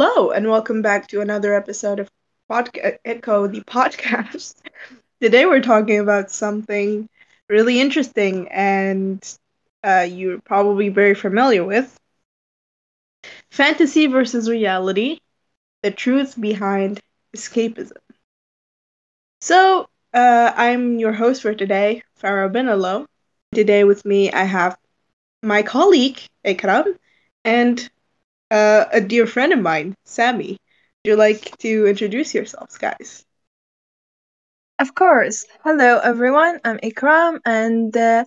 Hello, and welcome back to another episode of Podca- Echo, the podcast. Today we're talking about something really interesting and uh, you're probably very familiar with fantasy versus reality, the truth behind escapism. So, uh, I'm your host for today, Farah Benalo. Today with me, I have my colleague, Ikram, and uh, a dear friend of mine, Sammy. Would you like to introduce yourselves, guys? Of course. Hello, everyone. I'm Ikram, and uh,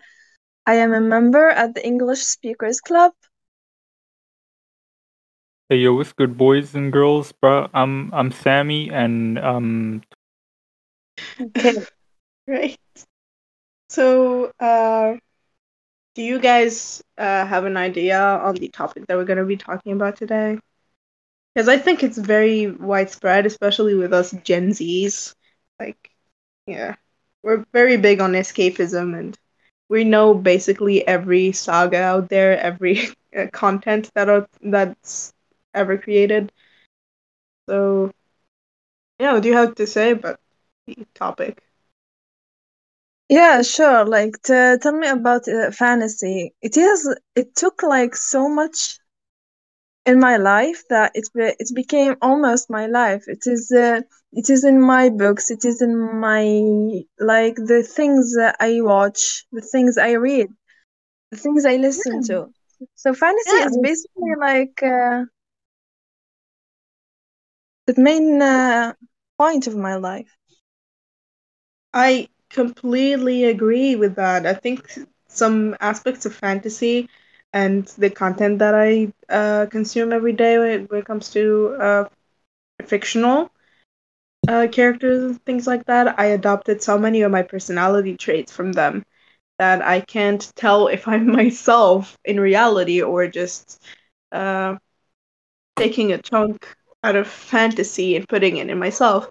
I am a member at the English Speakers Club. Hey yo, what's good, boys and girls, bro? I'm I'm Sammy, and um. Okay. Right. So, uh, do you guys uh, have an idea on the topic that we're going to be talking about today? Because I think it's very widespread, especially with us Gen Zs. Like, yeah, we're very big on escapism, and we know basically every saga out there, every uh, content that are, that's ever created. So, yeah, what do you have to say about the topic? Yeah, sure. Like, to tell me about uh, fantasy. It is. It took like so much in my life that it be- it became almost my life. It is. Uh, it is in my books. It is in my like the things that I watch, the things I read, the things I listen Yeah. to. So fantasy Yeah. is basically like uh, the main uh, point of my life. Completely agree with that. I think some aspects of fantasy and the content that I uh, consume every day when it, when it comes to uh, fictional uh, characters and things like that, I adopted so many of my personality traits from them that I can't tell if I'm myself in reality or just uh, taking a chunk out of fantasy and putting it in myself.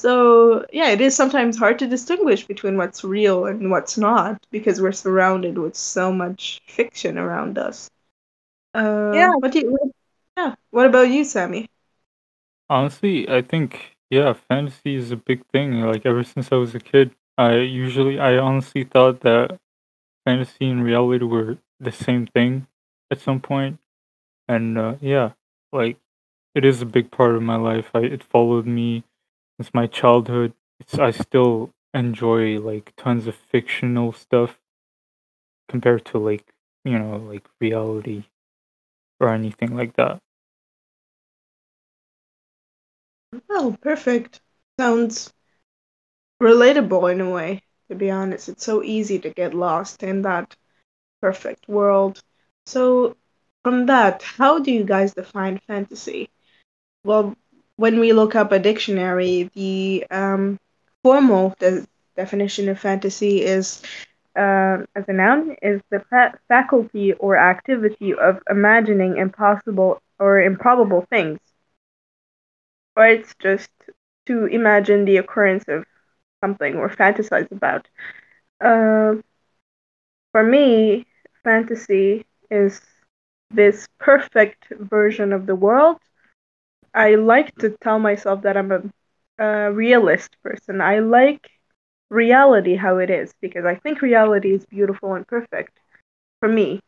So, yeah, it is sometimes hard to distinguish between what's real and what's not because we're surrounded with so much fiction around us. Uh, Yeah. What do you, what, yeah. What about you, Sammy? Honestly, I think yeah, fantasy is a big thing. Like ever since I was a kid, I usually I honestly thought that fantasy and reality were the same thing at some point, and uh, yeah, like it is a big part of my life. I it followed me since my childhood. It's I still enjoy like tons of fictional stuff compared to like you know like reality or anything like that. Oh, perfect. Sounds relatable in a way, to be honest. It's so easy to get lost in that perfect world. So, from that, how do you guys define fantasy? Well, when we look up a dictionary, the um, formal de- definition of fantasy is, uh, as a noun, is the fa- faculty or activity of imagining impossible or improbable things. Or it's just to imagine the occurrence of something or fantasize about. Uh, for me, fantasy is this perfect version of the world. I like to tell myself that I'm a, a realist person. I like reality how it is because I think reality is beautiful and perfect for me,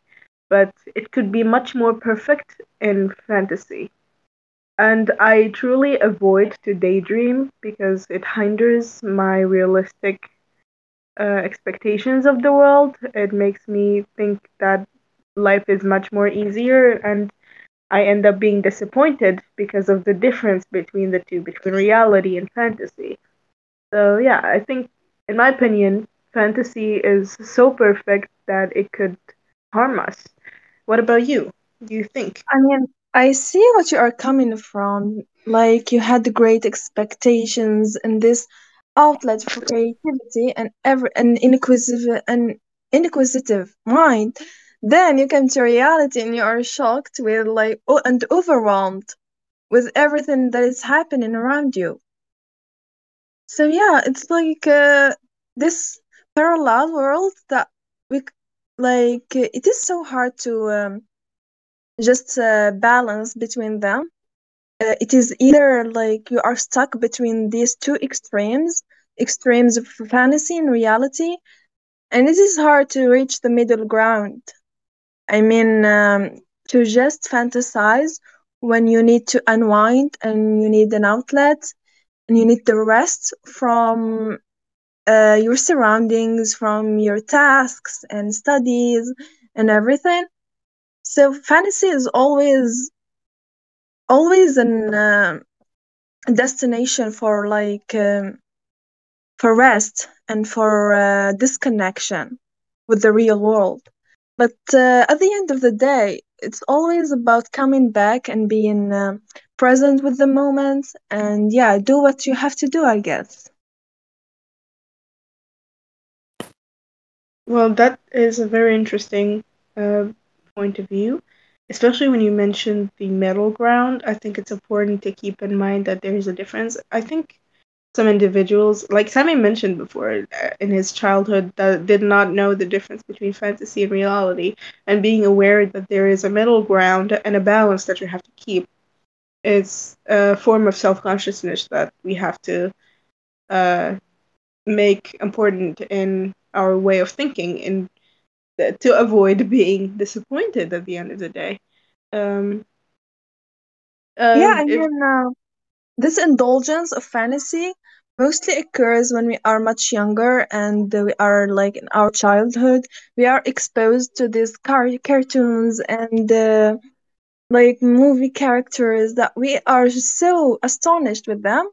but it could be much more perfect in fantasy. And I truly avoid to daydream because it hinders my realistic uh, expectations of the world. It makes me think that life is much more easier, and I end up being disappointed because of the difference between the two, between reality and fantasy. So, yeah, I think, in my opinion, fantasy is so perfect that it could harm us. What about you? Do you think? I mean, I see what you are coming from. Like you had great expectations and this outlet for creativity and every an inquisitive an inquisitive mind. Then you come to reality and you are shocked with like oh, and overwhelmed with everything that is happening around you. So yeah, it's like uh, this parallel world that we like. uh, It is so hard to um, just uh, balance between them uh, it is either like you are stuck between these two extremes extremes of fantasy and reality and it is hard to reach the middle ground i mean um, to just fantasize when you need to unwind and you need an outlet and you need the rest from uh, your surroundings from your tasks and studies and everything. So fantasy is always always an uh, destination for like um, for rest and for uh, disconnection with the real world but uh, at the end of the day it's always about coming back and being uh, present with the moment and yeah do what you have to do i guess Well, that is a very interesting uh, point of view, especially when you mentioned the middle ground. I think it's important to keep in mind that there is a difference. I think some individuals, like Sammy mentioned before, uh, in his childhood, that did not know the difference between fantasy and reality, and being aware that there is a middle ground and a balance that you have to keep is a form of self consciousness that we have to uh, make important in our way of thinking and to avoid being disappointed at the end of the day. Um, yeah i um, if, uh, this indulgence of fantasy mostly occurs when we are much younger and we are like in our childhood. We are exposed to these car- cartoons and uh, like movie characters that we are so astonished with them.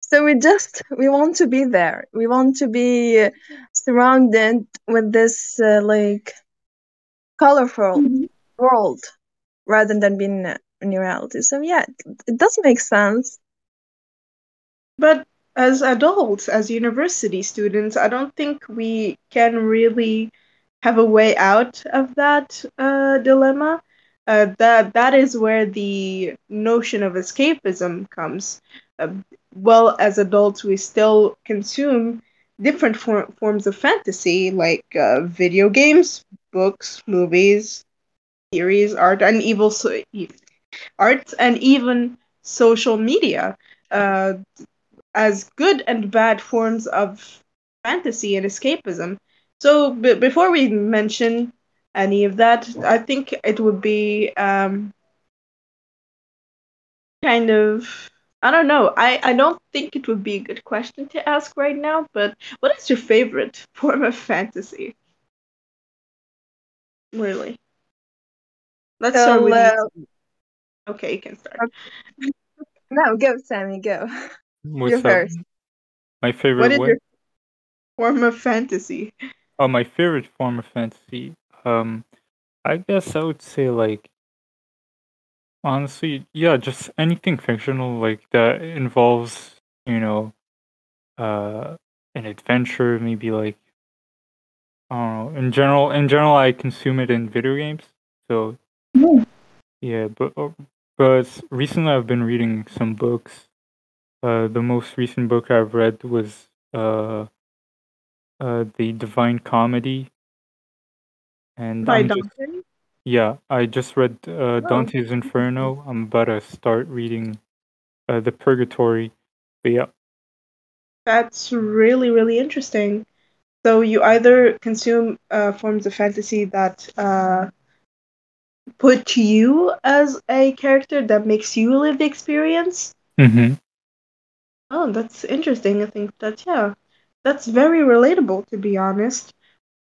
So we just we want to be there. We want to be surrounded with this uh, like colorful world rather than being in reality. So yeah it does make sense but as adults, as university students, I don't think we can really have a way out of that uh, dilemma. Uh, that that is where the notion of escapism comes. Uh, well, as adults, we still consume different for- forms of fantasy, like uh, video games, books, movies, series, art, and evil so- art, and even social media. As good and bad forms of fantasy and escapism. So b- before we mention any of that, I think it would be um, kind of I don't know. I, I don't think it would be a good question to ask right now, but what is your favorite form of fantasy? Really? Let's start with well. Okay, you can start. no go sammy go What's you up? first My favorite is what? your form of fantasy? Oh, my favorite form of fantasy. Um, I guess I would say like honestly, yeah, just anything fictional like that involves, you know, uh, an adventure. Maybe like I don't know. In general, in general, I consume it in video games. So yeah, but uh, but recently I've been reading some books. Uh, the most recent book I've read was uh, uh, the Divine Comedy, and By I'm just yeah, I just read uh, Oh, Dante's Inferno. I'm about to start reading uh, the Purgatory. But yeah, that's really, really interesting. So you either consume uh, forms of fantasy that uh, put you as a character that makes you live the experience. hmm Oh, that's interesting. I think that yeah, that's very relatable to be honest.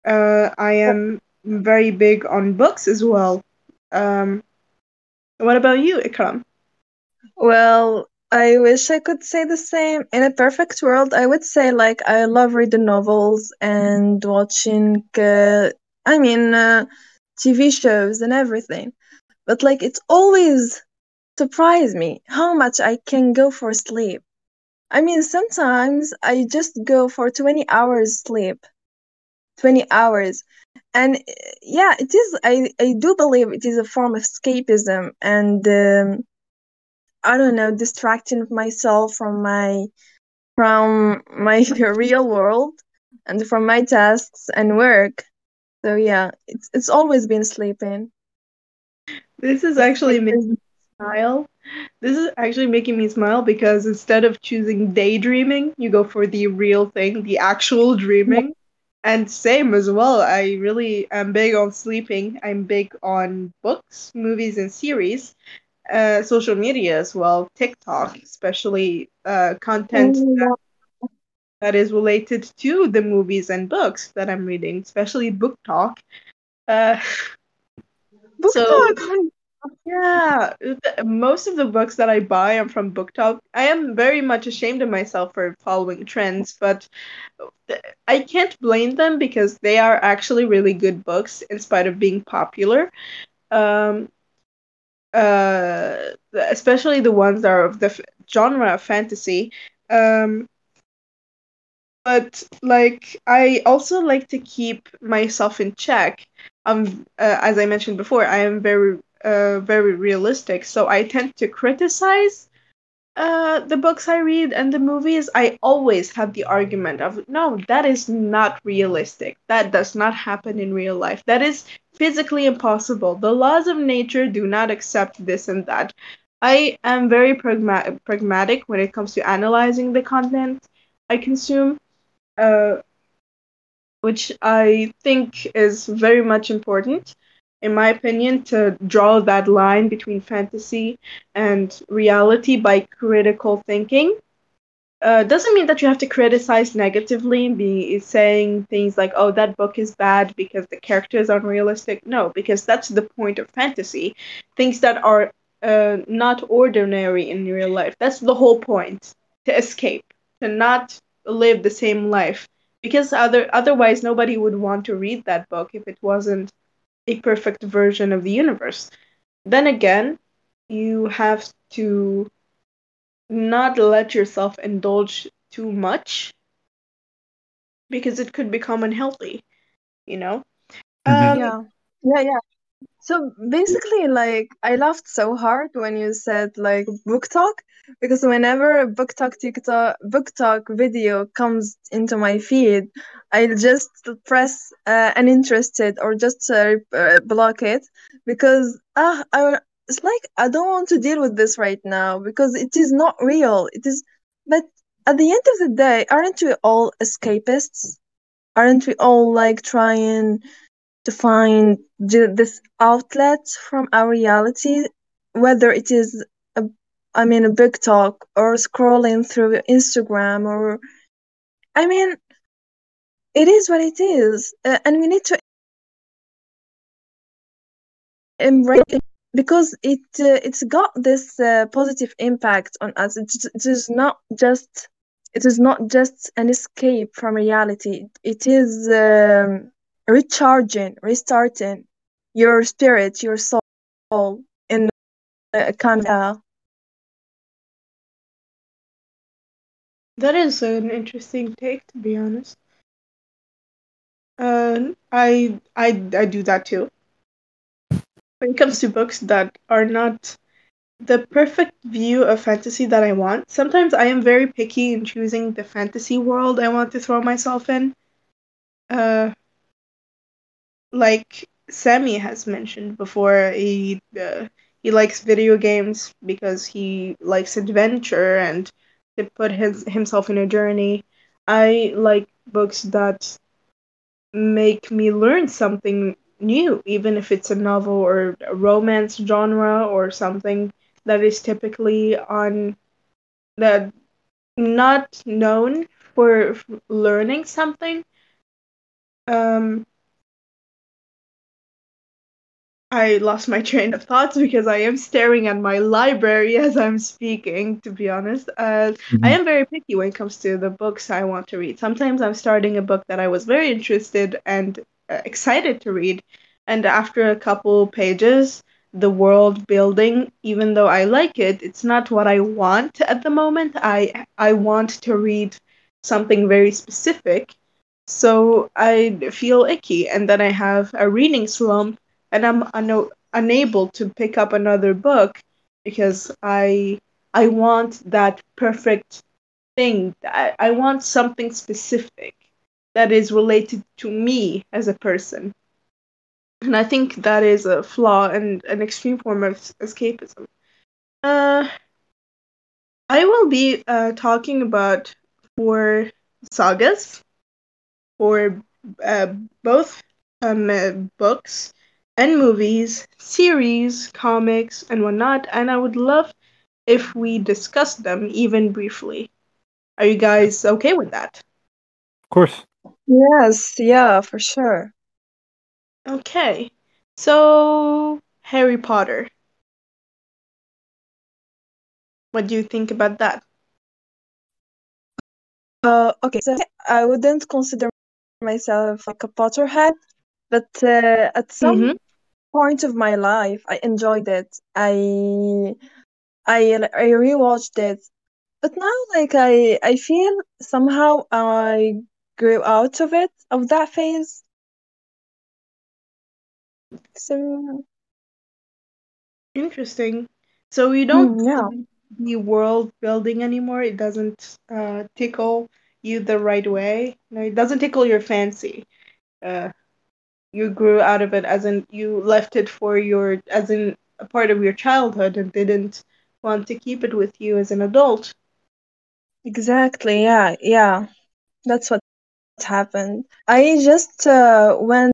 Uh, I am very big on books as well. Um, what about you, Ikram? Well, I wish I could say the same. In a perfect world, I would say like I love reading novels and watching, uh, I mean, uh, TV shows and everything. But like it's always surprised me how much I can go for sleep. I mean, sometimes I just go for 20 hours sleep. 20 hours. And uh, yeah, it is, I, I do believe it is a form of escapism and um, I don't know, distracting myself from my from my real world and from my tasks and work. So yeah, it's it's always been sleeping. This is actually Minnie's style. this is actually making me smile because instead of choosing daydreaming, you go for the real thing, the actual dreaming. And same as well. I really am big on sleeping. I'm big on books, movies, and series. Uh, social media as well, TikTok, especially uh, content that, that is related to the movies and books that I'm reading, especially BookTok. Uh, Book so talk. Yeah, most of the books that I buy are from BookTok. I am very much ashamed of myself for following trends, but I can't blame them because they are actually really good books in spite of being popular. Um, uh, especially the ones that are of the f- genre of fantasy. Um, but like I also like to keep myself in check. Um, uh, as I mentioned before, I am very uh very realistic, so I tend to criticize uh the books I read and the movies. I always have the argument of no, that is not realistic. That does not happen in real life. That is physically impossible. The laws of nature do not accept this and that. I am very pragma- pragmatic when it comes to analyzing the content I consume uh, which I think is very much important, in my opinion, to draw that line between fantasy and reality by critical thinking. Uh, doesn't mean that you have to criticize negatively and be saying things like, oh, that book is bad because the character is unrealistic. No, because that's the point of fantasy. Things that are uh, not ordinary in real life. That's the whole point to escape, to not live the same life. Because other otherwise nobody would want to read that book if it wasn't a perfect version of the universe. Then again, you have to not let yourself indulge too much because it could become unhealthy, you know? Mhm. Um, Yeah. Yeah, yeah. So basically, like, I laughed so hard when you said like BookTok because whenever a BookTok TikTok BookTok video comes into my feed, I'll just press uh, uninterested or just uh, uh, block it because ah, I it's like I don't want to deal with this right now because it is not real. It is, but at the end of the day, aren't we all escapists? Aren't we all like trying? To find this outlet from our reality, whether it is a, I mean, a BookTok or scrolling through Instagram or, I mean, it is what it is, uh, and we need to embrace it because it uh, it's got this uh, positive impact on us. It, it is not just it is not just an escape from reality. It is um, recharging, restarting your spirit, your soul in a kind of that is an interesting take, to be honest. I I I do that too. When it comes to books that are not the perfect view of fantasy that I want, sometimes I am very picky in choosing the fantasy world I want to throw myself in. Uh, like Sammy has mentioned before, he uh, he likes video games because he likes adventure and to put his himself in a journey. I like books that make me learn something new, even if it's a novel or a romance genre or something that is typically on the not known for learning something. Um, I lost my train of thoughts because I am staring at my library as I'm speaking, to be honest. Uh, I Mhm. am very picky when it comes to the books I want to read. Sometimes I'm starting a book that I was very interested and uh, excited to read, and after a couple pages, the world building, even though I like it, it's not what I want at the moment. I I want to read something very specific, so I feel icky, and then I have a reading slump and I'm unable to pick up another book because I I want that perfect thing. I, I want something specific that is related to me as a person. And I think that is a flaw and an extreme form of escapism. Uh, I will be uh, talking about four sagas for uh, both um, uh, books and movies, series, comics, and whatnot, and I would love if we discuss them even briefly. Are you guys okay with that? Of course. Yes, yeah, for sure. Okay, so Harry Potter. What do you think about that? Uh, okay, so I wouldn't consider myself like a Potterhead, but uh, at some Mhm. Point of my life, I enjoyed it. I I I rewatched it, but now like I I feel somehow I grew out of it of that phase. So Interesting. So you don't mm, yeah, the world building anymore? It doesn't uh, tickle you the right way? No, it doesn't tickle your fancy. Uh, you grew out of it as in you left it for your as in a part of your childhood and didn't want to keep it with you as an adult. exactly. Yeah, yeah. That's what happened. I just uh, went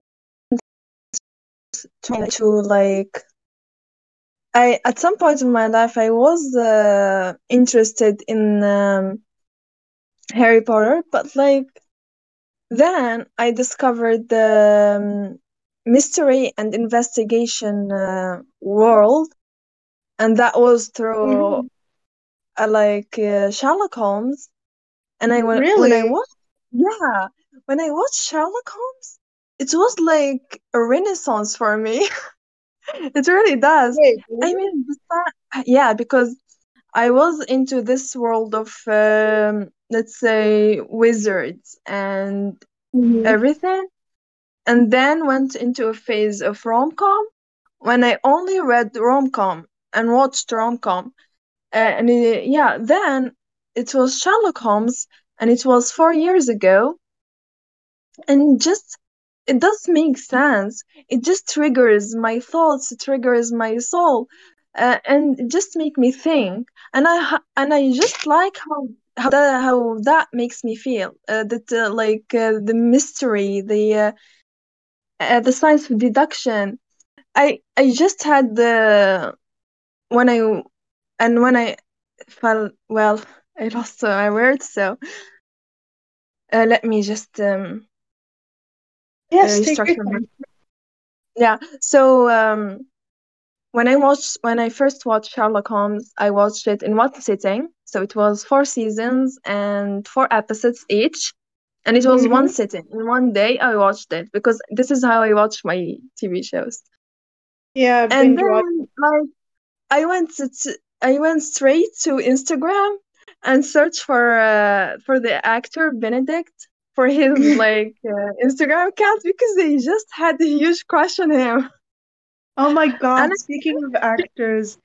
to, like I at some point in my life I was uh, interested in um, Harry Potter, but like then I discovered the um, mystery and investigation uh, world, and that was through Mhm. uh, like uh, Sherlock Holmes. And I when when I Really? watched yeah when I watched Sherlock Holmes, it was like a renaissance for me. It really does. Wait, I mean, yeah, because I was into this world of, um, let's say, wizards and Mhm. everything, and then went into a phase of rom-com when I only read rom-com and watched rom-com. Uh, and it, yeah, then it was Sherlock Holmes, and it was four years ago, and just it does make sense. It just triggers my thoughts, it triggers my soul, uh, and just make me think. And I and I just like how how that how that makes me feel. Uh, that uh, like uh, the mystery, the uh, uh, the science of deduction. I I just had the when I and when I felt well, I lost my words. So uh, let me just um, Yes, take your time. yeah. So um, When I watched when I first watched Sherlock Holmes, I watched it in one sitting. So it was four seasons and four episodes each. And it was one Mhm. sitting. In one day I watched it because this is how I watch my TV shows. Yeah, And then like I went to, to I went straight to Instagram and searched for uh, for the actor Benedict for his like uh, Instagram account because they just had a huge crush on him. Oh my And God, speaking of actors,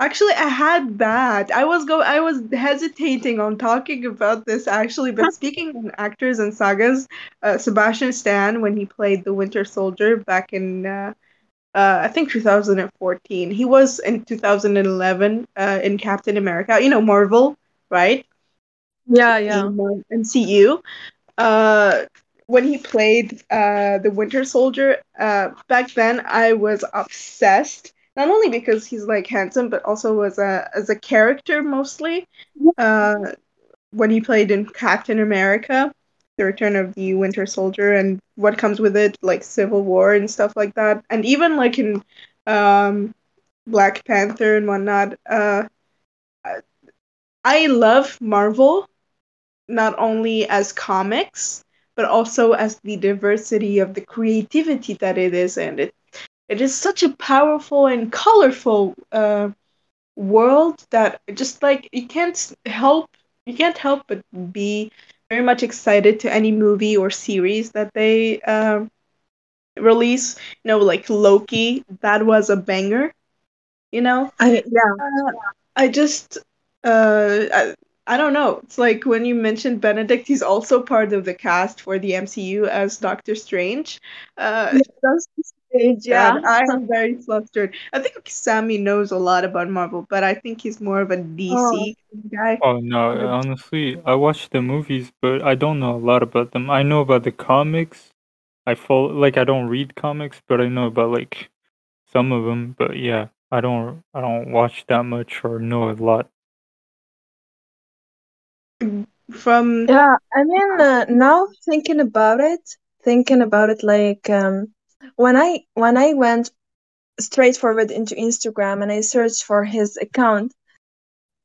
actually I had that. I was go I was hesitating on talking about this actually, but speaking of actors and sagas, uh, Sebastian Stan when he played the Winter Soldier back in uh, uh, I think 2014. He was in 2011 uh, in Captain America, you know, Marvel, right? yeah, yeah. In Mar- MCU uh when he played uh the Winter Soldier, uh back then I was obsessed. Not only because he's like handsome, but also as a as a character mostly. Uh when he played in Captain America, The Return of the Winter Soldier and what comes with it, like Civil War and stuff like that. And even like in um Black Panther and whatnot. Uh I love Marvel not only as comics but also as the diversity of the creativity that it is. And it it is such a powerful and colorful uh, world that just like you can't help you can't help but be very much excited to any movie or series that they um, release. You know like loki that was a banger you know? I yeah. uh, I just uh I, I don't know. It's like when you mentioned Benedict, he's also part of the cast for the MCU as Doctor Strange. Uh Yeah, that's Age, yeah. I am very flustered. I think Sammy knows a lot about Marvel, but I think he's more of a Oh, DC guy. Oh no, honestly, I watch the movies, but I don't know a lot about them. I know about the comics. I follow like I don't read comics, but I know about like some of them. But yeah, I don't I don't watch that much or know a lot. From yeah. I mean, uh, now thinking about it, thinking about it, like um, when I when I went straightforward into Instagram and I searched for his account,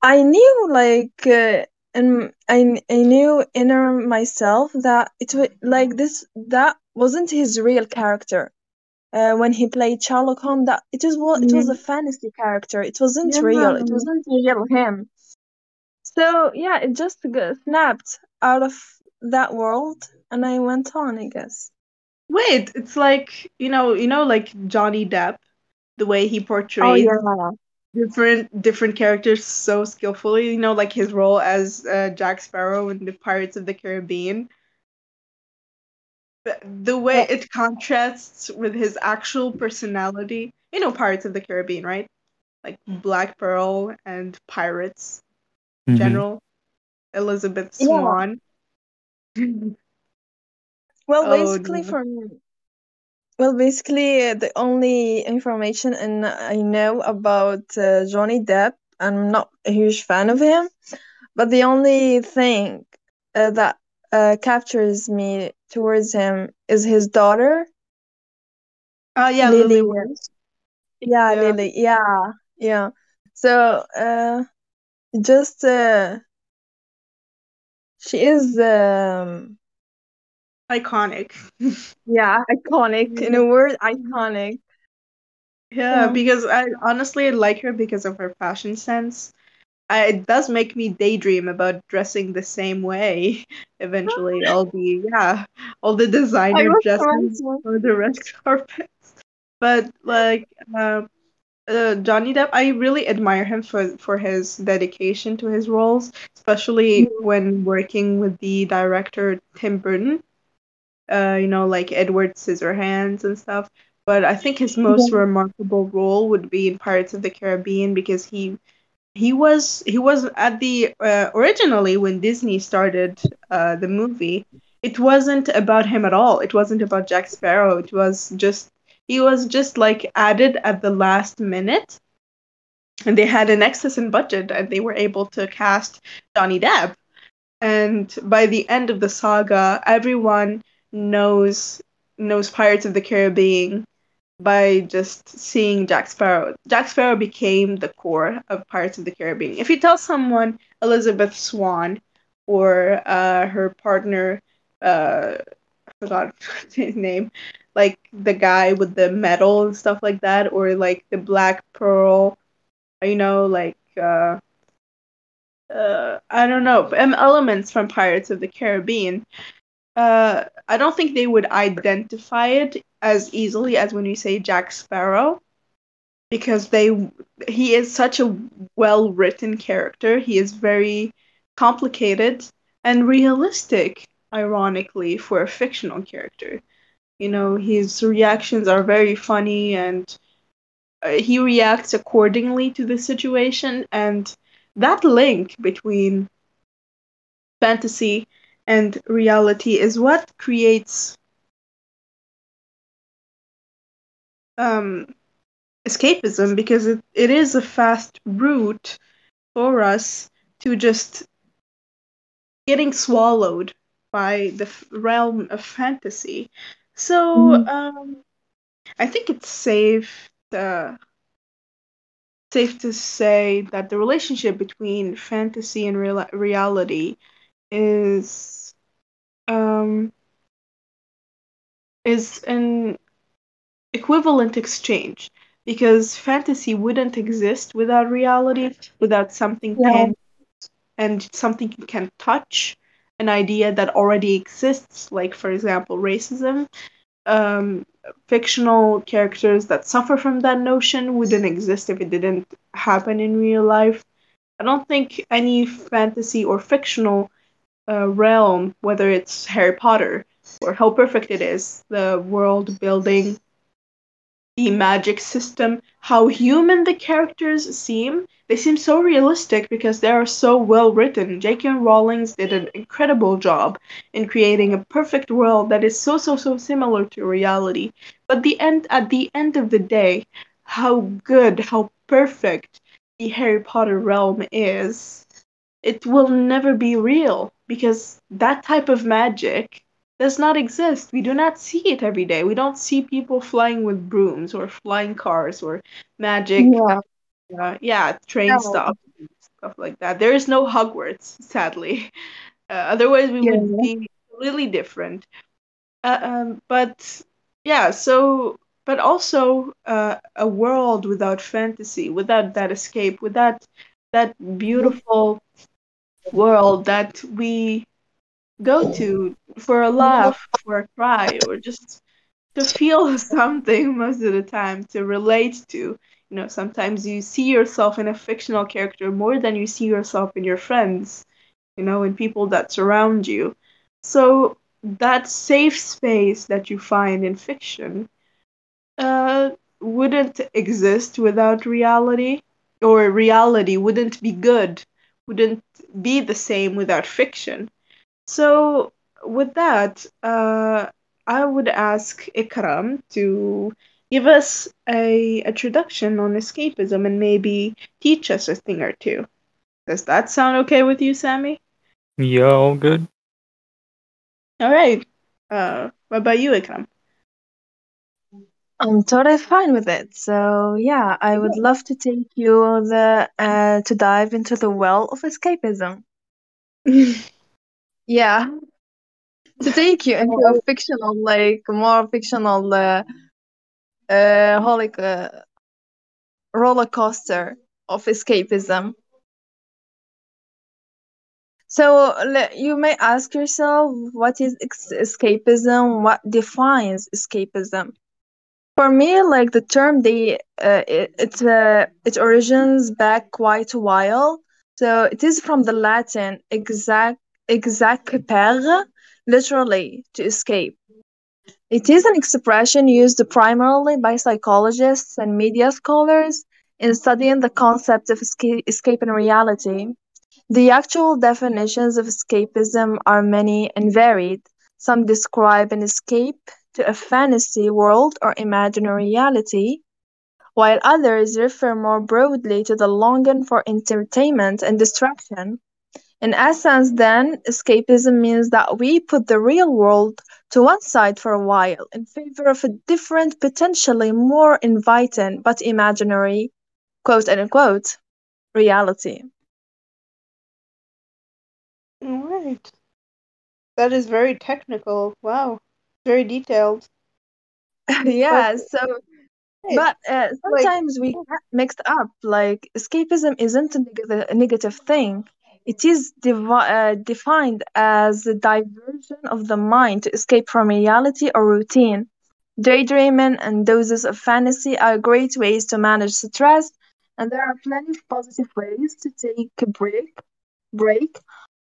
I knew like uh, and I I knew inner myself that it was like this that wasn't his real character. Uh, when he played Sherlock Holmes, that it was wa- it was a fantasy character. It wasn't yeah, real. It wasn't real him. So yeah, it just snapped out of that world, and I went on. I guess. wait, it's like you know, you know, like Johnny Depp, the way he Oh portrays yeah. different different characters so skillfully. You know, like his role as uh, Jack Sparrow in the Pirates of the Caribbean. The, the way Yeah. it contrasts with his actual personality. You know, Pirates of the Caribbean, right? Like Black Pearl and Pirates hmm General Elizabeth Yeah. Swann. Well, oh basically, no. for me, well, basically, uh, the only information and I know about uh, Johnny Depp, I'm not a huge fan of him, but the only thing uh, that uh, captures me towards him is his daughter, Oh yeah, Lily. Lily Yeah, Yeah, Lily. Yeah, yeah. So, uh, just uh, she is um, iconic. yeah, iconic. In a word, iconic. Yeah, Yeah. because I honestly I like her because of her fashion sense. I, it does make me daydream about dressing the same way eventually. All the yeah, all the designer dresses for the red carpet. But like uh, uh, Johnny Depp, I really admire him for for his dedication to his roles, especially when working with the director Tim Burton. Uh, you know, like Edward Scissorhands and stuff. But I think his most Yeah. remarkable role would be in Pirates of the Caribbean because he he was he was at the uh, originally when Disney started uh, the movie. It wasn't about him at all. It wasn't about Jack Sparrow. It was just he was just like added at the last minute, and they had an excess in budget, and they were able to cast Johnny Depp. And by the end of the saga, everyone knows knows Pirates of the Caribbean by just seeing Jack Sparrow. Jack Sparrow became the core of Pirates of the Caribbean. If you tell someone Elizabeth Swann or uh, her partner, uh, I forgot his name, like the guy with the medal and stuff like that, or like the Black Pearl, you know, like uh, uh, I don't know, um, elements from Pirates of the Caribbean. Uh, I don't think they would identify it as easily as when you say Jack Sparrow because they he is such a well written character. He is very complicated and realistic, ironically, for a fictional character. You know, his reactions are very funny and uh, he reacts accordingly to the situation and that link between fantasy and reality is what creates um escapism because it, it is a fast route for us to just getting swallowed by the realm of fantasy. So Mhm. um, I think it's safe uh, safe to say that the relationship between fantasy and real- reality is um, is an equivalent exchange because fantasy wouldn't exist without reality, without something Yeah. tangible and something you can touch, an idea that already exists, like, for example, racism. Um, fictional characters that suffer from that notion wouldn't exist if it didn't happen in real life. I don't think any fantasy or fictional uh, realm, whether it's Harry Potter or how perfect it is, the world building, the magic system, how human the characters seem. They seem so realistic because they are so well written. J.K. Rowling's did an incredible job in creating a perfect world that is so so so similar to reality. But the end at the end of the day, how good, how perfect the Harry Potter realm is, it will never be real because that type of magic does not exist. We do not see it every day. We don't see people flying with brooms or flying cars or magic, Yeah. uh, yeah, train stuff, stuff like that. There is no Hogwarts, sadly. Uh, otherwise, we would be completely different. Uh, um, but yeah, so but also uh, a world without fantasy, without that escape, without that beautiful world that we go to for a laugh, for a cry, or just to feel something most of the time, to relate to. You know, sometimes you see yourself in a fictional character more than you see yourself in your friends, you know, in people that surround you. So that safe space that you find in fiction uh, wouldn't exist without reality, or reality wouldn't be good, wouldn't be the same without fiction. So, with that, uh, I would ask Ikram to give us a introduction on escapism and maybe teach us a thing or two. Does that sound okay with you, Sammy? Yeah, all good. All right. Uh, what about you, Ikram? I'm totally fine with it. So yeah, I would love to take you the uh, to dive into the well of escapism. Yeah, to take you into a fictional, like more fictional, uh, uh, how like roller coaster of escapism. So you may ask yourself, what is escapism? What defines escapism? For me, like the term, they uh, it it, uh, it origins back quite a while. So it is from the Latin exact exacipere, literally to escape. It is an expression used primarily by psychologists and media scholars in studying the concept of escape, escape in reality. The actual definitions of escapism are many and varied. Some describe an escape to a fantasy world or imaginary reality, while others refer more broadly to the longing for entertainment and distraction. In essence, then, escapism means that we put the real world to one side for a while in favor of a different, potentially more inviting but imaginary, quote unquote, reality. All right. That is very technical. Wow. Very detailed. yeah, so But uh, like, sometimes we get mixed up. Like escapism isn't a negative, a negative thing. It is uh, defined as a diversion of the mind to escape from reality or routine. Daydreaming and doses of fantasy are great ways to manage stress, and there are plenty of positive ways to take a break. Break,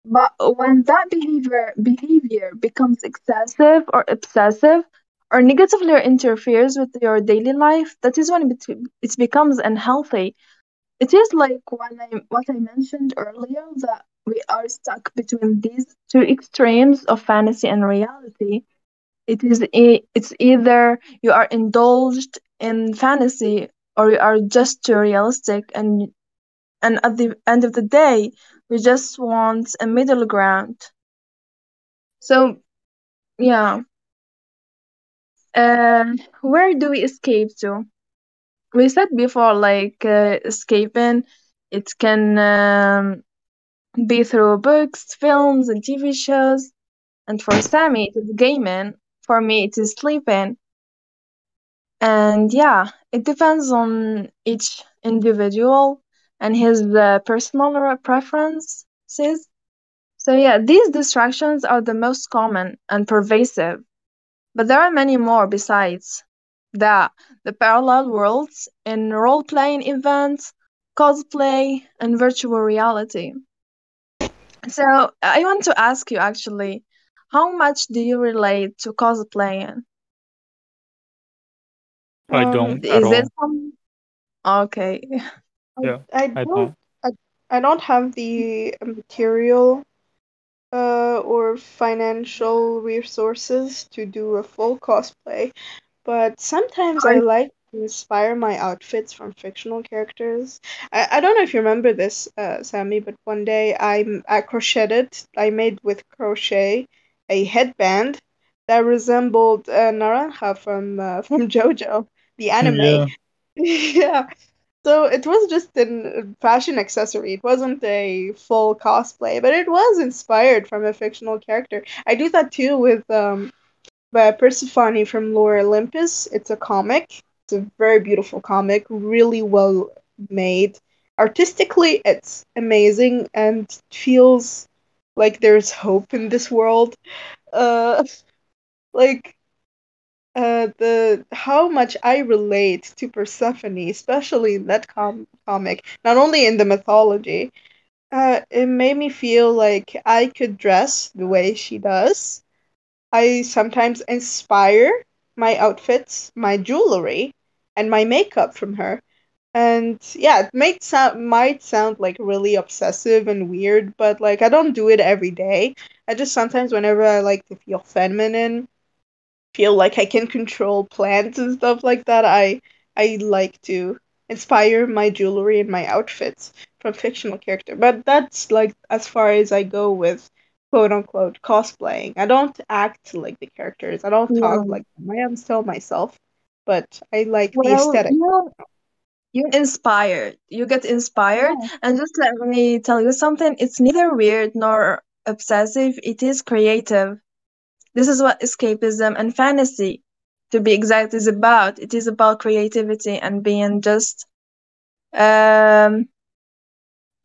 but when that behavior behavior becomes excessive or obsessive or negatively interferes with your daily life, that is when it becomes unhealthy. It is like when I, what I mentioned earlier that we are stuck between these two extremes of fantasy and reality. It is it's either you are indulged in fantasy or you are just too realistic and and at the end of the day we just want a middle ground. So yeah, uh, where do we escape to? We said before, like uh, escaping, it can um, be through books, films, and TV shows. And for Sammy, it is gaming. For me, it is sleeping. And yeah, it depends on each individual and his uh, personal preferences. So yeah, these distractions are the most common and pervasive. But there are many more besides that the parallel worlds in role playing events, cosplay, and virtual reality. So I want to ask you actually, how much do you relate to cosplaying? I Um, don't at Is it all. some? Okay. I, Yeah, I I don't don't. I, I don't have the material uh, or financial resources to do a full cosplay, but sometimes I Are like to inspire my outfits from fictional characters. I, I don't know if you remember this, uh, Sammy, but one day I, I crocheted, I made with crochet a headband that resembled uh, Narancia from uh, from JoJo, the anime. Yeah, Yeah, so it was just a fashion accessory. It wasn't a full cosplay, but it was inspired from a fictional character. I do that too with um by Persephone from Lore Olympus. It's a comic. It's a very beautiful comic, really well made. Artistically, it's amazing and feels like there's hope in this world. Uh, like uh, the how much I relate to Persephone, especially in that com- comic, not only in the mythology, uh, it made me feel like I could dress the way she does. I sometimes inspire my outfits, my jewelry, and my makeup from her. And yeah, it might sound might sound like really obsessive and weird, but like I don't do it every day. I just sometimes whenever I like to feel feminine feel like I can control plants and stuff like that, I I like to inspire my jewelry and my outfits from fictional character. But that's like as far as I go with quote unquote cosplaying. I don't act like the characters. I don't talk yeah. like them. I am still myself, but I like the Well, aesthetic. you you inspired. You get inspired, Yeah. and just let me tell you something. It's neither weird nor obsessive. It is creative. This is what escapism and fantasy, to be exact, is about. It is about creativity and being just, um,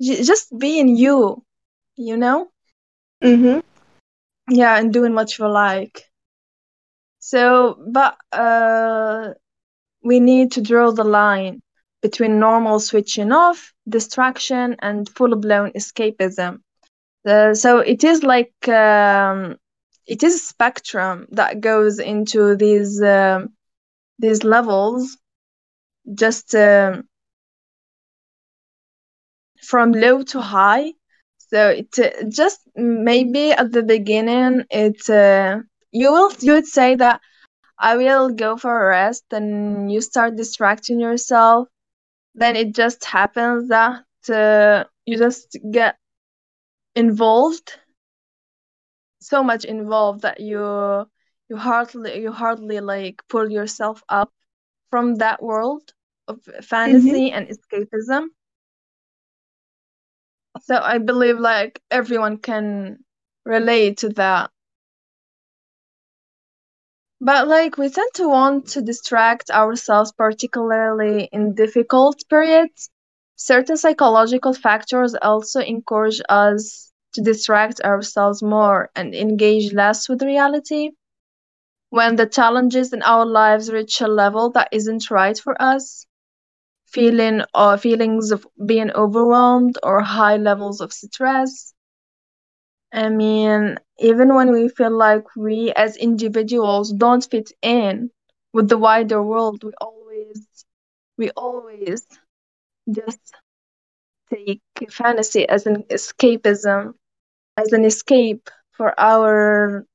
just being you. You know? Mhm. Yeah, and doing what you like. So, but uh, we need to draw the line between normal switching off, distraction, and full blown escapism. Uh, so it is like um, it is a spectrum that goes into these um, these levels, just um, from low to high. So it uh, just maybe at the beginning, it uh, you will you would say that I will go for a rest, and you start distracting yourself. Then it just happens that uh, you just get involved, so much involved that you you hardly you hardly like pull yourself up from that world of Mhm. fantasy and escapism. So I believe like everyone can relate to that. But like we tend to want to distract ourselves, particularly in difficult periods. Certain psychological factors also encourage us to distract ourselves more and engage less with reality. When the challenges in our lives reach a level that isn't right for us, feeling or feelings of being overwhelmed or high levels of stress, I mean, even when we feel like we as individuals don't fit in with the wider world, we always we always just take fantasy as an escapism, as an escape for our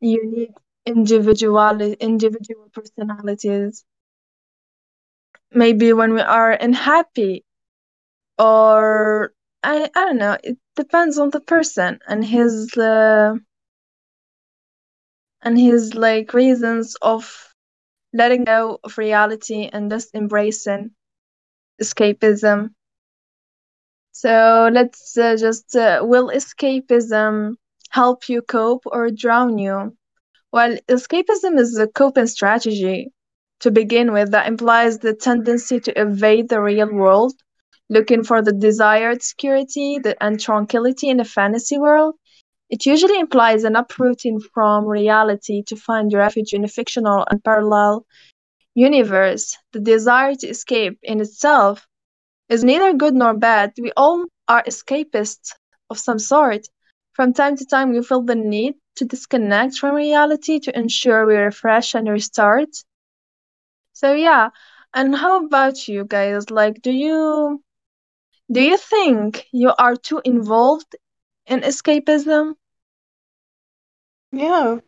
unique individual individual personalities. Maybe when we are unhappy or I I don't know, it depends on the person and his uh, and his like reasons of letting go of reality and just embracing escapism. So let's uh, just uh, will escapism help you cope or drown you? Well, escapism is a coping strategy to begin with that implies the tendency to evade the real world, looking for the desired security and tranquility in a fantasy world. It usually implies an uprooting from reality to find refuge in a fictional and parallel universe. The desire to escape in itself is neither good nor bad. We all are escapists of some sort. From time to time, we feel the need to disconnect from reality to ensure we refresh and restart. So yeah, and how about you guys? Like, do you do you think you are too involved in escapism? Yeah,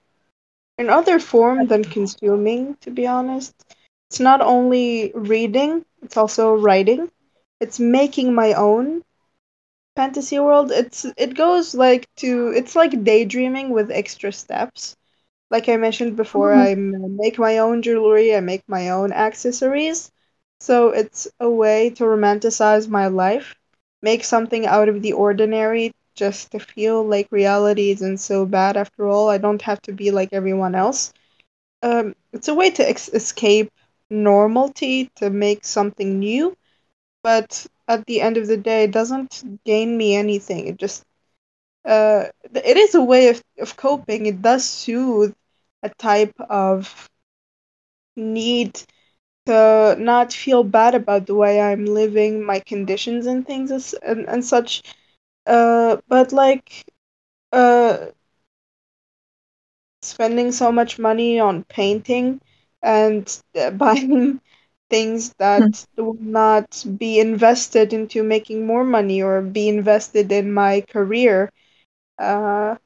in other form than consuming, to be honest. It's not only reading, it's also writing. It's making my own fantasy world. It's it goes like to it's like daydreaming with extra steps. Like I mentioned before, Mhm. I make my own jewelry, I make my own accessories. So it's a way to romanticize my life, make something out of the ordinary just to feel like reality isn't so bad after all. I don't have to be like everyone else. Um, it's a way to ex- escape normality, to make something new, but at the end of the day, it doesn't gain me anything. It just uh, it is a way of, of coping. It does soothe a type of need to not feel bad about the way I'm living, my conditions and things as, and, and such. Uh, but like uh, spending so much money on painting and uh, buying things that will not be invested into making more money or be invested in my career. Uh,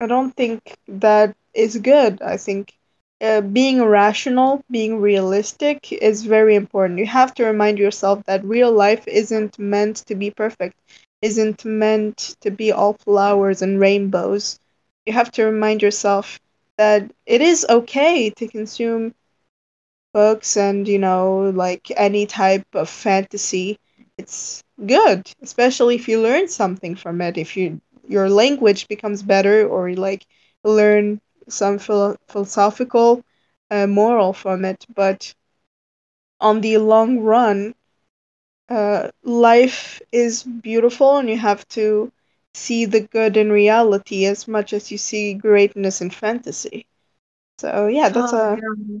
I don't think that is good. I think uh, being rational, being realistic is very important. You have to remind yourself that real life isn't meant to be perfect, isn't meant to be all flowers and rainbows. You have to remind yourself that it is okay to consume books and, you know, like any type of fantasy. It's good, especially if you learn something from it. If you your language becomes better or you like learn some philo- philosophical uh, moral from it. But on the long run, uh, life is beautiful and you have to see the good in reality as much as you see greatness in fantasy. So yeah, that's Oh, a yeah.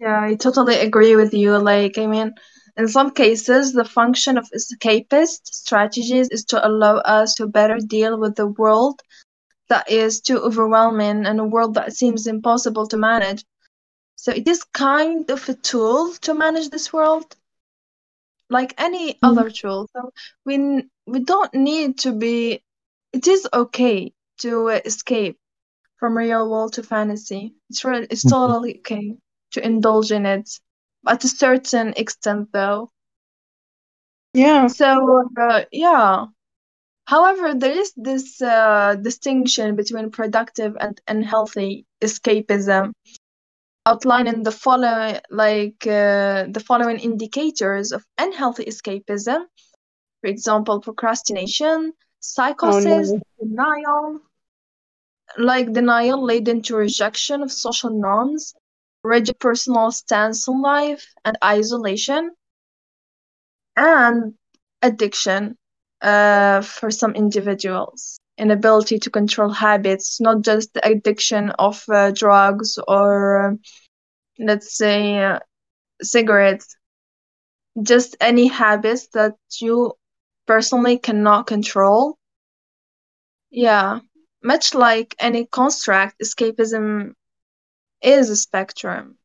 Yeah, I totally agree with you. Like, I mean, in some cases, the function of escapist strategies is to allow us to better deal with the world that is too overwhelming and a world that seems impossible to manage. So it is kind of a tool to manage this world, like any Mhm. other tool. So we we don't need to be. It is okay to escape from real world to fantasy. It's really, it's Mhm. totally okay to indulge in it, at a certain extent, though. yeah. So uh, yeah. However, there is this uh, distinction between productive and unhealthy escapism outlined in the following like uh, the following indicators of unhealthy escapism for example procrastination Oh psychosis no. denial like denial leading to rejection of social norms rigid personal stance on life and isolation and addiction uh, for some individuals inability to control habits not just the addiction of uh, drugs or uh, let's say uh, cigarettes just any habits that you personally cannot control. Yeah, much like any construct, escapism is a spectrum.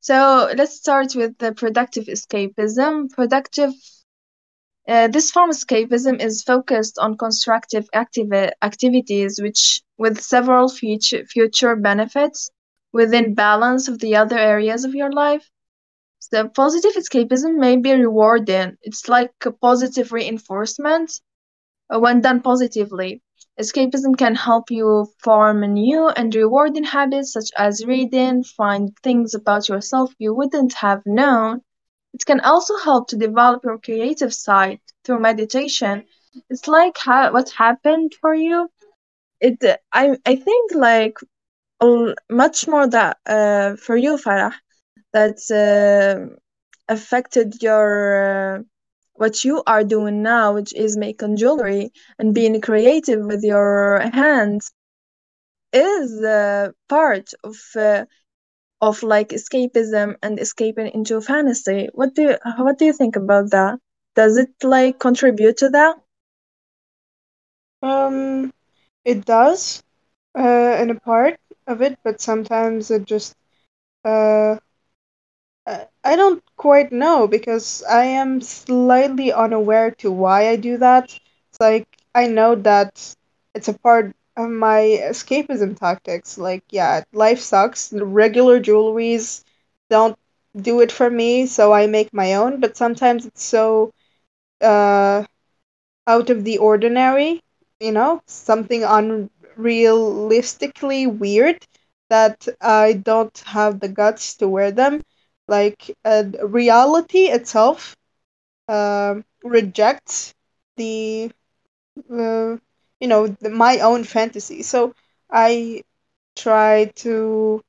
So let's start with the productive escapism. Productive, uh, this form of escapism is focused on constructive active activities, which with several future future benefits within balance of the other areas of your life. So positive escapism may be rewarding. It's like a positive reinforcement uh, when done positively. Escapism can help you form new and rewarding habits such as reading, find things about yourself you wouldn't have known. It can also help to develop your creative side through meditation. It's like ha- what happened for you. It I I think like much more that uh, for you, Farah that uh, affected your uh, what you are doing now, which is making jewelry and being creative with your hands, is uh, part of uh, of like escapism and escaping into fantasy. What do you, what do you think about that? Does it like contribute to that? Um, it does, uh, in a part of it, but sometimes it just Uh, I don't quite know because I am slightly unaware to why I do that. It's like I know that it's a part of my escapism tactics. Like, yeah, life sucks. Regular jewelries don't do it for me, so I make my own. But sometimes it's so uh out of the ordinary, you know, something unrealistically weird that I don't have the guts to wear them. Like uh, reality itself um rejects the, uh, you know, the, my own fantasy. So I try to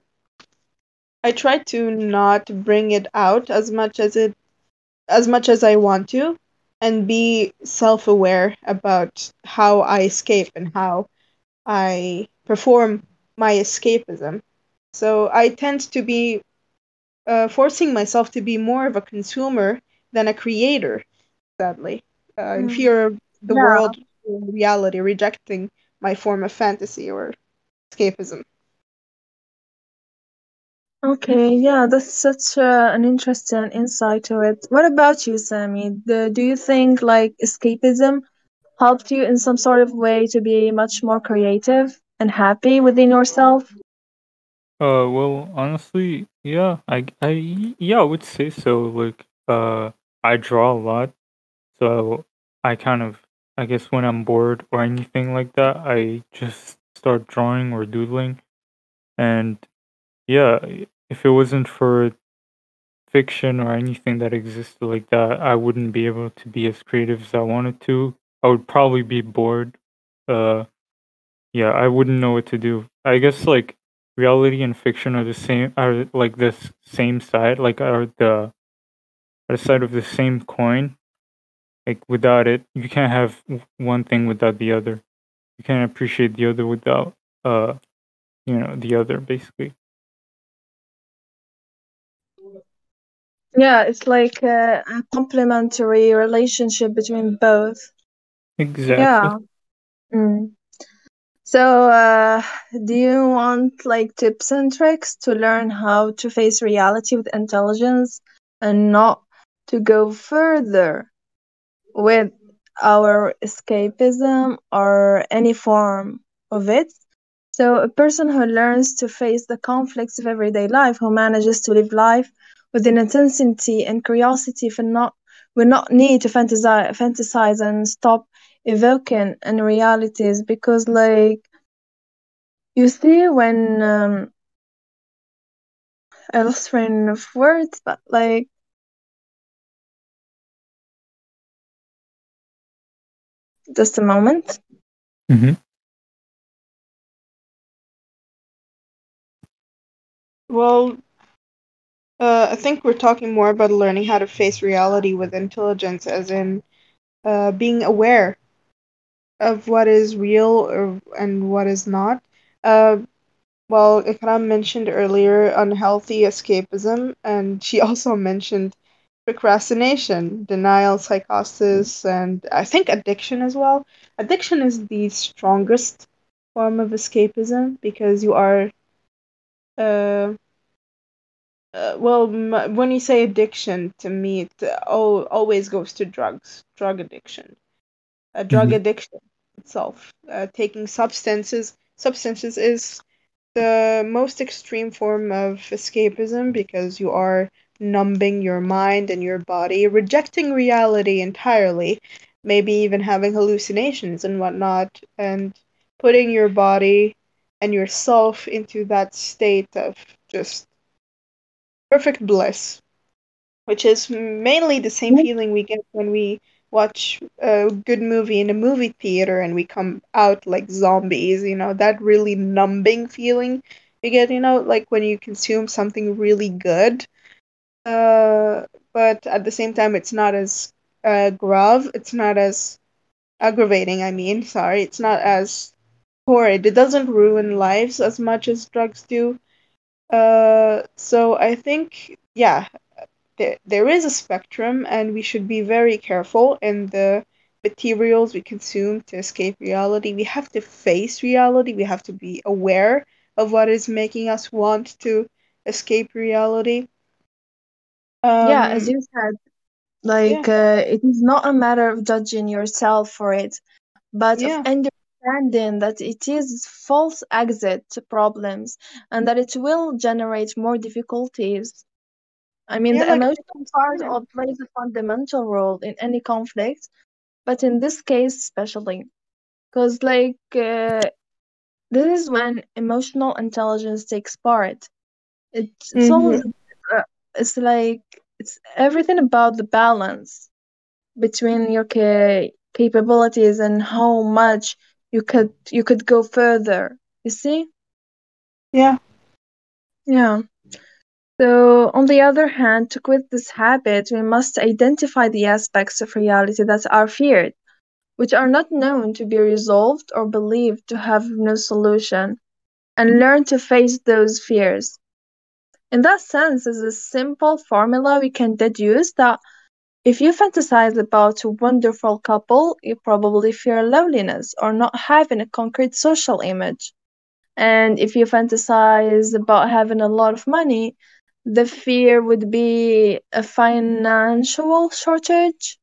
I try to not bring it out as much as it as much as I want to and be self aware about how I escape and how I perform my escapism. So I tend to be uh, forcing myself to be more of a consumer than a creator, sadly, uh, in Mm. fear of the world, reality, rejecting my form of fantasy or escapism. Okay, yeah, that's such uh, an interesting insight to it. What about you, Sammy? The, do you think like escapism helped you in some sort of way to be much more creative and happy within yourself? Uh, well, honestly, yeah, I, I, yeah, I would say so. Like, uh, I draw a lot, so I kind of, I guess, when I'm bored or anything like that, I just start drawing or doodling, and yeah, if it wasn't for fiction or anything that existed like that, I wouldn't be able to be as creative as I wanted to. I would probably be bored. Uh, yeah, I wouldn't know what to do. I guess like reality and fiction are the same are like the same side, like are the are the side of the same coin. Like without it, you can't have one thing without the other. You can't appreciate the other without uh you know the other basically. Yeah, it's like a, a complementary relationship between both. Exactly. Yeah. Mm. So, uh, do you want like tips and tricks to learn how to face reality with intelligence and not to go further with our escapism or any form of it? So, a person who learns to face the conflicts of everyday life, who manages to live life with an intensity and curiosity for not will not need to fantasize, fantasize and stop evoking in realities because like you see, when um, I lost train of words, but like just a moment. hmm Well, uh, I think we're talking more about learning how to face reality with intelligence, as in uh, being aware of what is real or, and what is not. Uh, well, Ikram mentioned earlier unhealthy escapism, and she also mentioned procrastination, denial, psychosis, and I think addiction as well. Addiction is the strongest form of escapism because you are, uh, uh, well, m- when you say addiction, to me, it uh, al- always goes to drugs, drug addiction a drug hmm addiction itself. Uh, taking substances substances is the most extreme form of escapism because you are numbing your mind and your body, rejecting reality entirely, maybe even having hallucinations and whatnot, and putting your body and yourself into that state of just perfect bliss which is mainly the same feeling we get when we watch a good movie in a movie theater and we come out like zombies, you know, that really numbing feeling you get, you know, like when you consume something really good. Uh, but at the same time, it's not as uh, grave, it's not as aggravating, I mean, sorry, it's not as horrid. It doesn't ruin lives as much as drugs do. Uh, so I think, yeah, there, there is a spectrum, and we should be very careful in the materials we consume to escape reality. We have to face reality, we have to be aware of what is making us want to escape reality. Yeah, as Um, you said, yeah, like uh, it is not a matter of judging yourself for it, but of understanding that it is false exit to problems and that it will generate more difficulties. I mean, yeah. the Like, emotional part yeah, of plays a fundamental role in any conflict, but in this case especially, because like uh, this is when emotional intelligence takes part. It's it's mm-hmm. It's like it's everything about the balance between your ca- capabilities and how much you could you could go further. You see? yeah. Yeah. So, on the other hand, to quit this habit, we must identify the aspects of reality that are feared, which are not known to be resolved or believed to have no solution, and learn to face those fears. In that sense, as a simple formula, we can deduce that if you fantasize about a wonderful couple, you probably fear loneliness or not having a concrete social image. And if you fantasize about having a lot of money, the fear would be a financial shortage.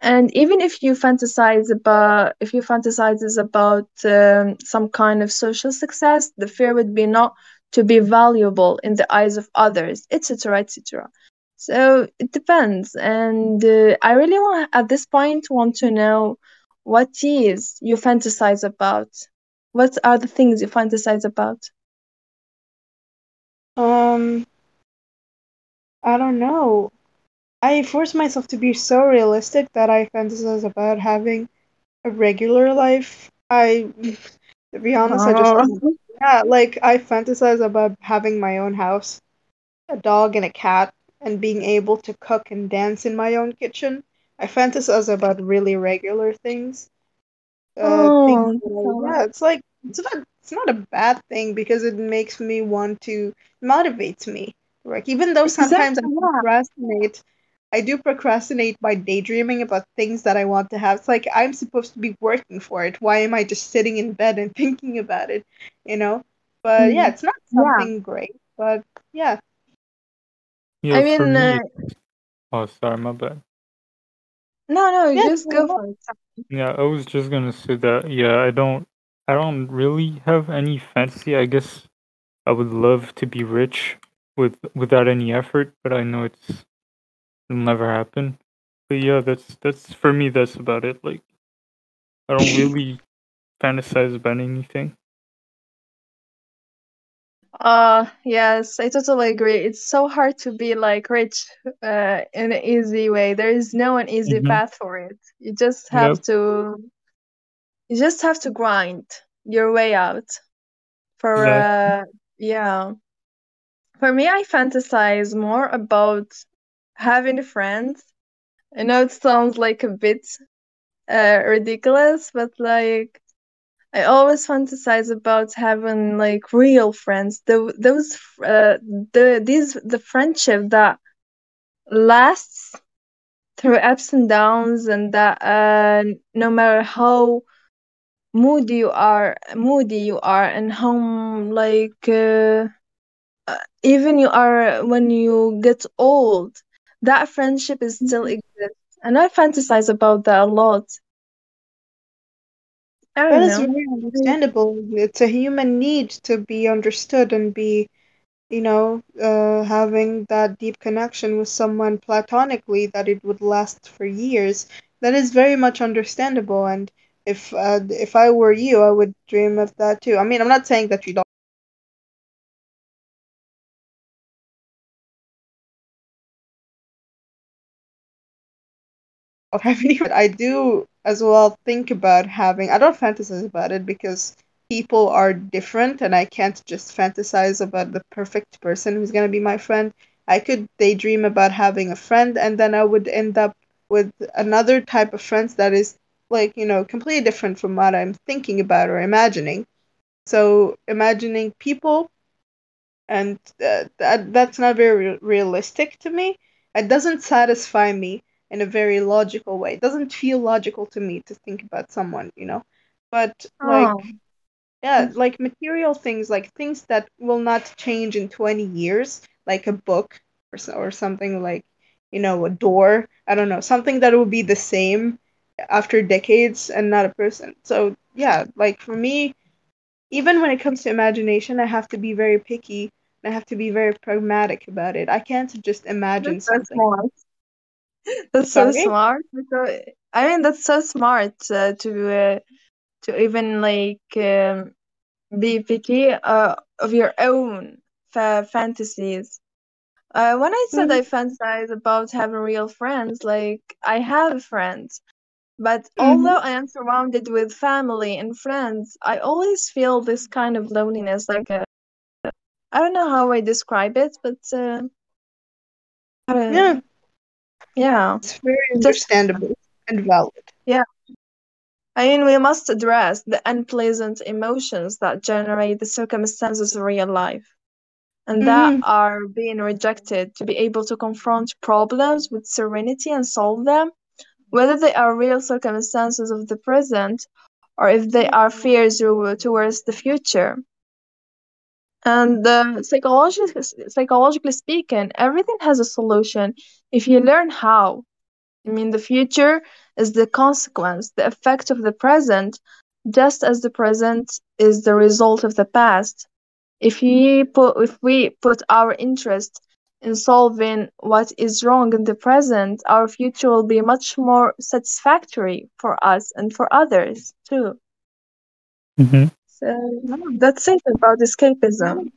And even if you fantasize about if you fantasize about um, some kind of social success, the fear would be not to be valuable in the eyes of others, etc., etc. So it depends, and uh, I really want at this point want to know what is you fantasize about. What are the things you fantasize about? Um, I don't know. I force myself to be so realistic that I fantasize about having a regular life. I, to be honest, I just Oh. Yeah, like I fantasize about having my own house, a dog and a cat, and being able to cook and dance in my own kitchen. I fantasize about really regular things. Uh, things oh, that I, all. yeah, it's like it's not it's not a bad thing because it makes me want to motivates me. Like even though sometimes I Exactly, yeah. procrastinate, I do procrastinate by daydreaming about things that I want to have. It's like I'm supposed to be working for it. Why am I just sitting in bed and thinking about it? You know? But yeah, Mm. it's not Yeah. something great, but yeah. Yeah, I mean, me, uh, oh, sorry, my bad. no, no, Yeah, just go for it. Yeah, I was just gonna say that. Yeah, I don't, I don't really have any fancy. I guess I would love to be rich with without any effort, but I know it's it'll never happen. But yeah, that's that's for me. That's about it. Like, I don't really fantasize about anything. Uh, yes, I totally agree. It's so hard to be like rich uh in an easy way. There is no an easy Mm-hmm. path for it. You just have Yep. to you just have to grind your way out. For Exactly. uh yeah. For me, I fantasize more about having friends. I know it sounds like a bit uh ridiculous, but like I always fantasize about having like real friends. The those uh the these the friendship that lasts through ups and downs, and that uh no matter how moody you are, moody you are, and how like uh, uh, even you are when you get old, that friendship is still Mhm. exists. And I fantasize about that a lot. I That don't is know. very understandable. It's a human need to be understood and be you know, uh, having that deep connection with someone platonically that it would last for years, that is very much understandable. And if uh, if I were you, I would dream of that too. I mean, I'm not saying that you don't have any, but I do as well think about having. I don't fantasize about it because people are different, and I can't just fantasize about the perfect person who's gonna be my friend. I could daydream about having a friend, and then I would end up with another type of friends that is like, you know, completely different from what I'm thinking about or imagining. So, imagining people and uh, that that's not very re- realistic to me. It doesn't satisfy me in a very logical way. It doesn't feel logical to me to think about someone, you know. But like Oh. yeah, like material things, like things that will not change in 20 years, like a book or so, or something like, you know, a door. I don't know, something that will be the same after decades and not a person. So, yeah, like for me, even when it comes to imagination, I have to be very picky. And I have to be very pragmatic about it. I can't just imagine That's something. smart. That's so Sorry? smart. because- I mean, that's so smart uh, to uh, to even like um, be picky uh, of your own fa- fantasies. Uh, when I said I fantasize about having real friends, like I have friends, but although I am surrounded with family and friends, I always feel this kind of loneliness. Like a, I don't know how I describe it, but uh, I don't- Yeah, yeah. it's very understandable and valid. Yeah. I mean, we must address the unpleasant emotions that generate the circumstances of real life and that Mhm. are being rejected to be able to confront problems with serenity and solve them, whether they are real circumstances of the present or if they are fears towards the future. And uh, psychologically, psychologically speaking, everything has a solution if you learn how. I mean, the future is the consequence, the effect of the present, just as the present is the result of the past. If we put, if we put our interest in solving what is wrong in the present, our future will be much more satisfactory for us and for others too. hmm So that's it about escapism.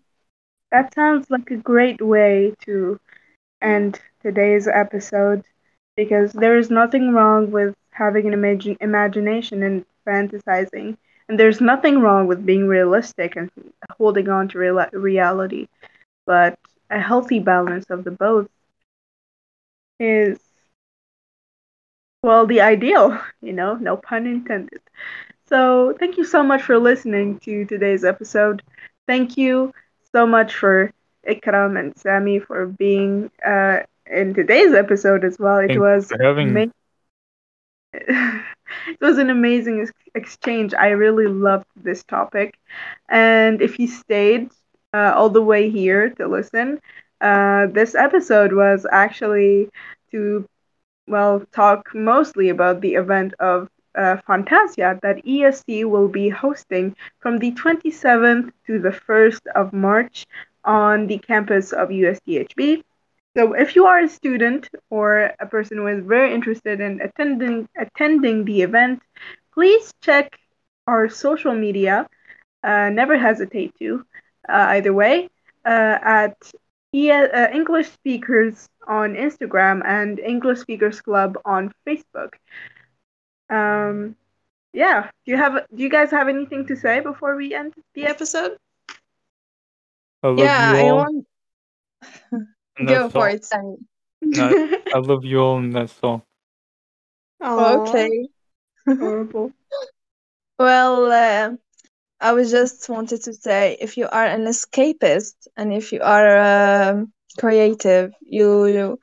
That sounds like a great way to end today's episode because there is nothing wrong with having an imagi- imagination and fantasizing, and there's nothing wrong with being realistic and holding on to real- reality. But a healthy balance of the both is, well, the ideal, you know, no pun intended. So, thank you so much for listening to today's episode. Thank you so much for Ikram and Sami for being uh, in today's episode as well. It Thank you was having me. ama- it was an amazing ex- exchange. I really loved this topic, and if you stayed uh, all the way here to listen, uh, this episode was actually to well talk mostly about the event of uh, Fantasia that ESC will be hosting from the 27th to the 1st of March on the campus of USTHB. So if you are a student or a person who is very interested in attending attending the event, please check our social media. Uh, never hesitate to. Uh, either way, uh, at E- uh, English Speakers on Instagram and English Speakers Club on Facebook. Um, yeah. Do you have? Do you guys have anything to say before we end the episode? I love Yeah, you I want go that's for all. it, Sammy. No, I love you all, and that's all. Aw, Okay. Horrible. Well, uh, I was just wanted to say if you are an escapist and if you are um, creative, you you,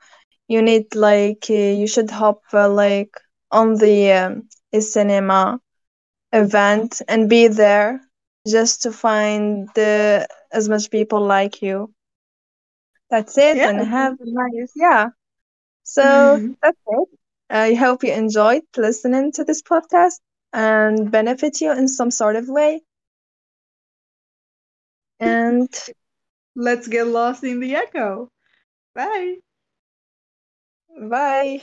you need like uh, you should hop uh, like on the um, cinema event and be there just to find the as much people like you. That's it, Yeah. and have a nice yeah. So mm-hmm. that's it. I hope you enjoyed listening to this podcast and benefit you in some sort of way. And Let's get lost in the echo. Bye. bye.